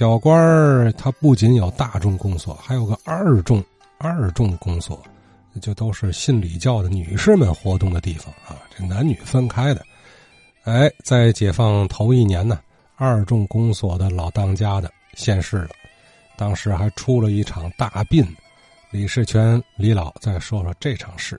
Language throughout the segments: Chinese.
小官儿他不仅有大众公所，还有个二众二众公所，就都是信礼教的女士们活动的地方啊，这男女分开的。哎，在解放头一年呢，二众公所的老当家的现世了，当时还出了一场大病。李世全李老再说说这场事。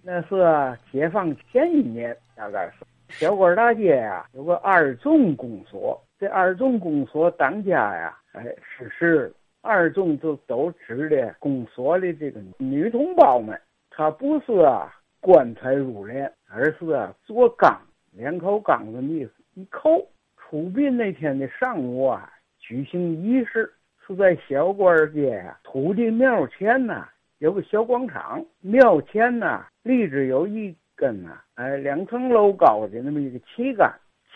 那是解放前一年，大概是小官大街呀，有个二众公所。这二众公所当家呀，哎，是是二众就都指的公所的这个女同胞们。她不是啊棺材入殓，而是啊做缸，两口缸子意思一扣。出殡那天的上午啊，举行仪式是在小官街呀土地庙前呐，有个小广场，庙前呐立着有一根呐，哎，两层楼高的那么一个旗杆，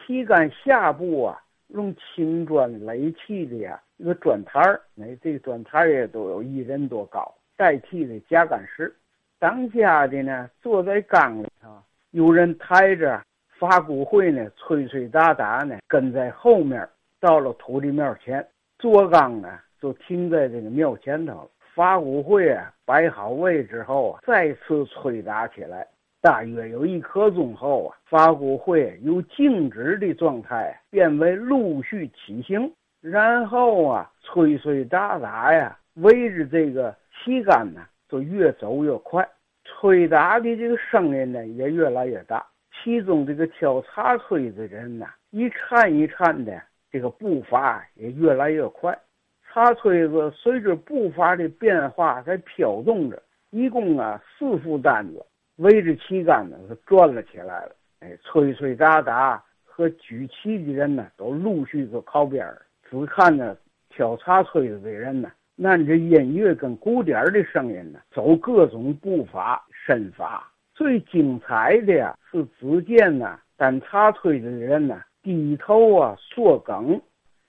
旗杆下部啊。用青砖垒砌的呀，一个砖台儿，哎，这个砖台也都有一人多高，代替的夹杆石。当家的呢，坐在缸里头，有人抬着发骨会呢，吹吹打打呢，跟在后面。到了土地庙前，坐缸呢就停在这个庙前头。发骨会啊，摆好位之后啊，再次吹打起来。大约有一刻钟后啊，发骨会由静止的状态变为陆续起行，然后啊，吹吹打打呀，围着这个旗杆呢，就越走越快，吹打的这个声音呢也越来越大。其中这个挑茶吹的人呢，一颤一颤的，这个步伐也越来越快。茶吹子随着步伐的变化在飘动着，一共啊四副担子。围着旗杆呢，是转了起来了。哎，吹吹打打和举旗的人呢，都陆续就靠边儿。只看着挑茶吹子的人呢，按着音乐跟鼓点的声音呢，走各种步伐身法。最精彩的呀，是只见呢，担茶吹的人呢，低头啊，缩梗，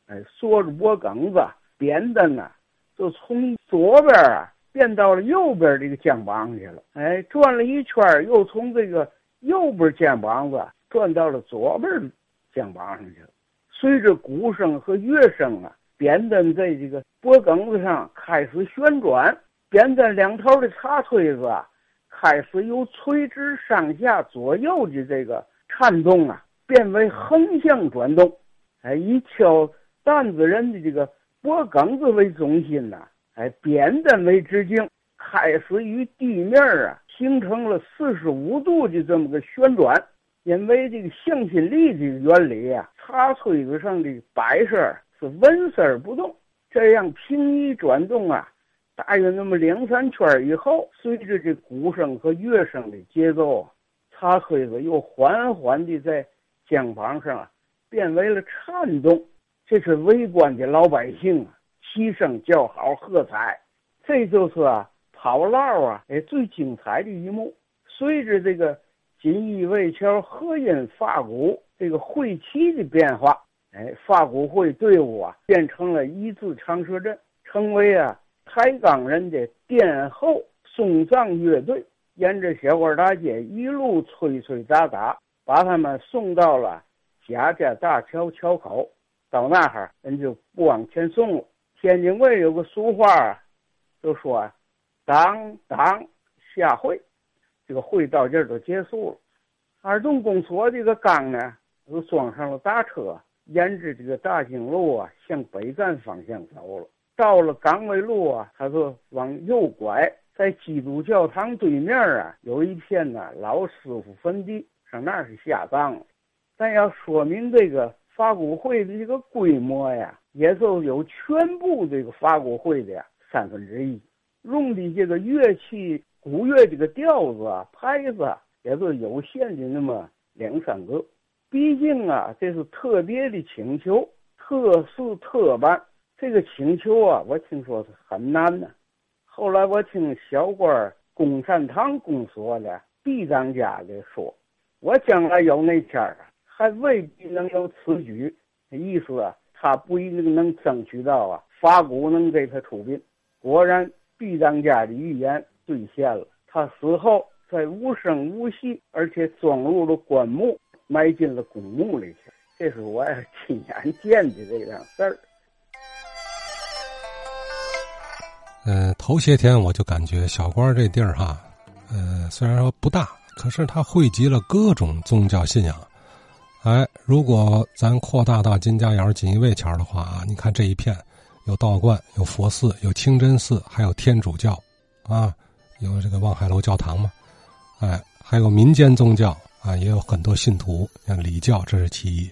哎，缩着脖梗子，扁担呢，就从左边啊。变到了右边这个肩膀去了，哎，转了一圈又从这个右边肩膀子转到了左边肩膀上去了。随着鼓声和乐声啊，扁担在这个脖梗子上开始旋转，扁担两头的茶推子啊，开始由垂直上下左右的这个颤动啊，变为横向转动，哎，以挑担子人的这个脖梗子为中心呐。哎，扁担为直径，开始与地面啊形成了四十五度的这么个旋转。因为这个向心力的原理啊，茶炊子上的摆设是纹丝不动。这样平移转动啊，大约那么两三圈以后，随着这鼓声和乐声的节奏，茶炊子又缓缓地在肩膀上啊变为了颤动。这是围观的老百姓啊。齐声叫好，喝彩，这就是啊跑烙啊哎最精彩的一幕。随着这个锦衣卫桥河阴发鼓这个会旗的变化，哎发鼓会队伍啊变成了一字长蛇阵，成为啊台港人的殿后送葬乐队，沿着小官大街一路吹吹打打，把他们送到了贾家大桥桥口。到那哈人就不往前送了。天津卫有个俗话，就说：“当当下会，这个会到这儿都结束了。”二洞公所这个缸呢，都装上了大车，沿着这个大经路啊，向北站方向走了。到了岗位路啊，他就往右拐，在基督教堂对面啊，有一片呢老师傅坟地，上那儿是下葬了。但要说明这个发骨会的这个规模呀。也就有全部这个发过会的三分之一，用的这个乐器、鼓乐这个调子啊、拍子啊，也就有限的那么两三个。毕竟啊，这是特别的请求，特事特办。这个请求啊，我听说是很难的。后来我听小官公善堂公所的毕当家的说，我将来有那天儿，还未必能有此举。意思啊。他不一定能争取到啊法古能给他出殡果然 b 当家的预言兑现了。他死后在无声无息而且装入了棺木埋进了古墓里去。这是我亲眼见的这样事儿。嗯头些天我就感觉小官这地儿哈嗯虽然说不大可是它汇集了各种宗教信仰哎，如果咱扩大到金家窑锦衣卫桥的话啊，你看这一片，有道观，有佛寺，有清真寺，还有天主教，啊，有这个望海楼教堂嘛，哎，还有民间宗教啊，也有很多信徒，像礼教，这是其一。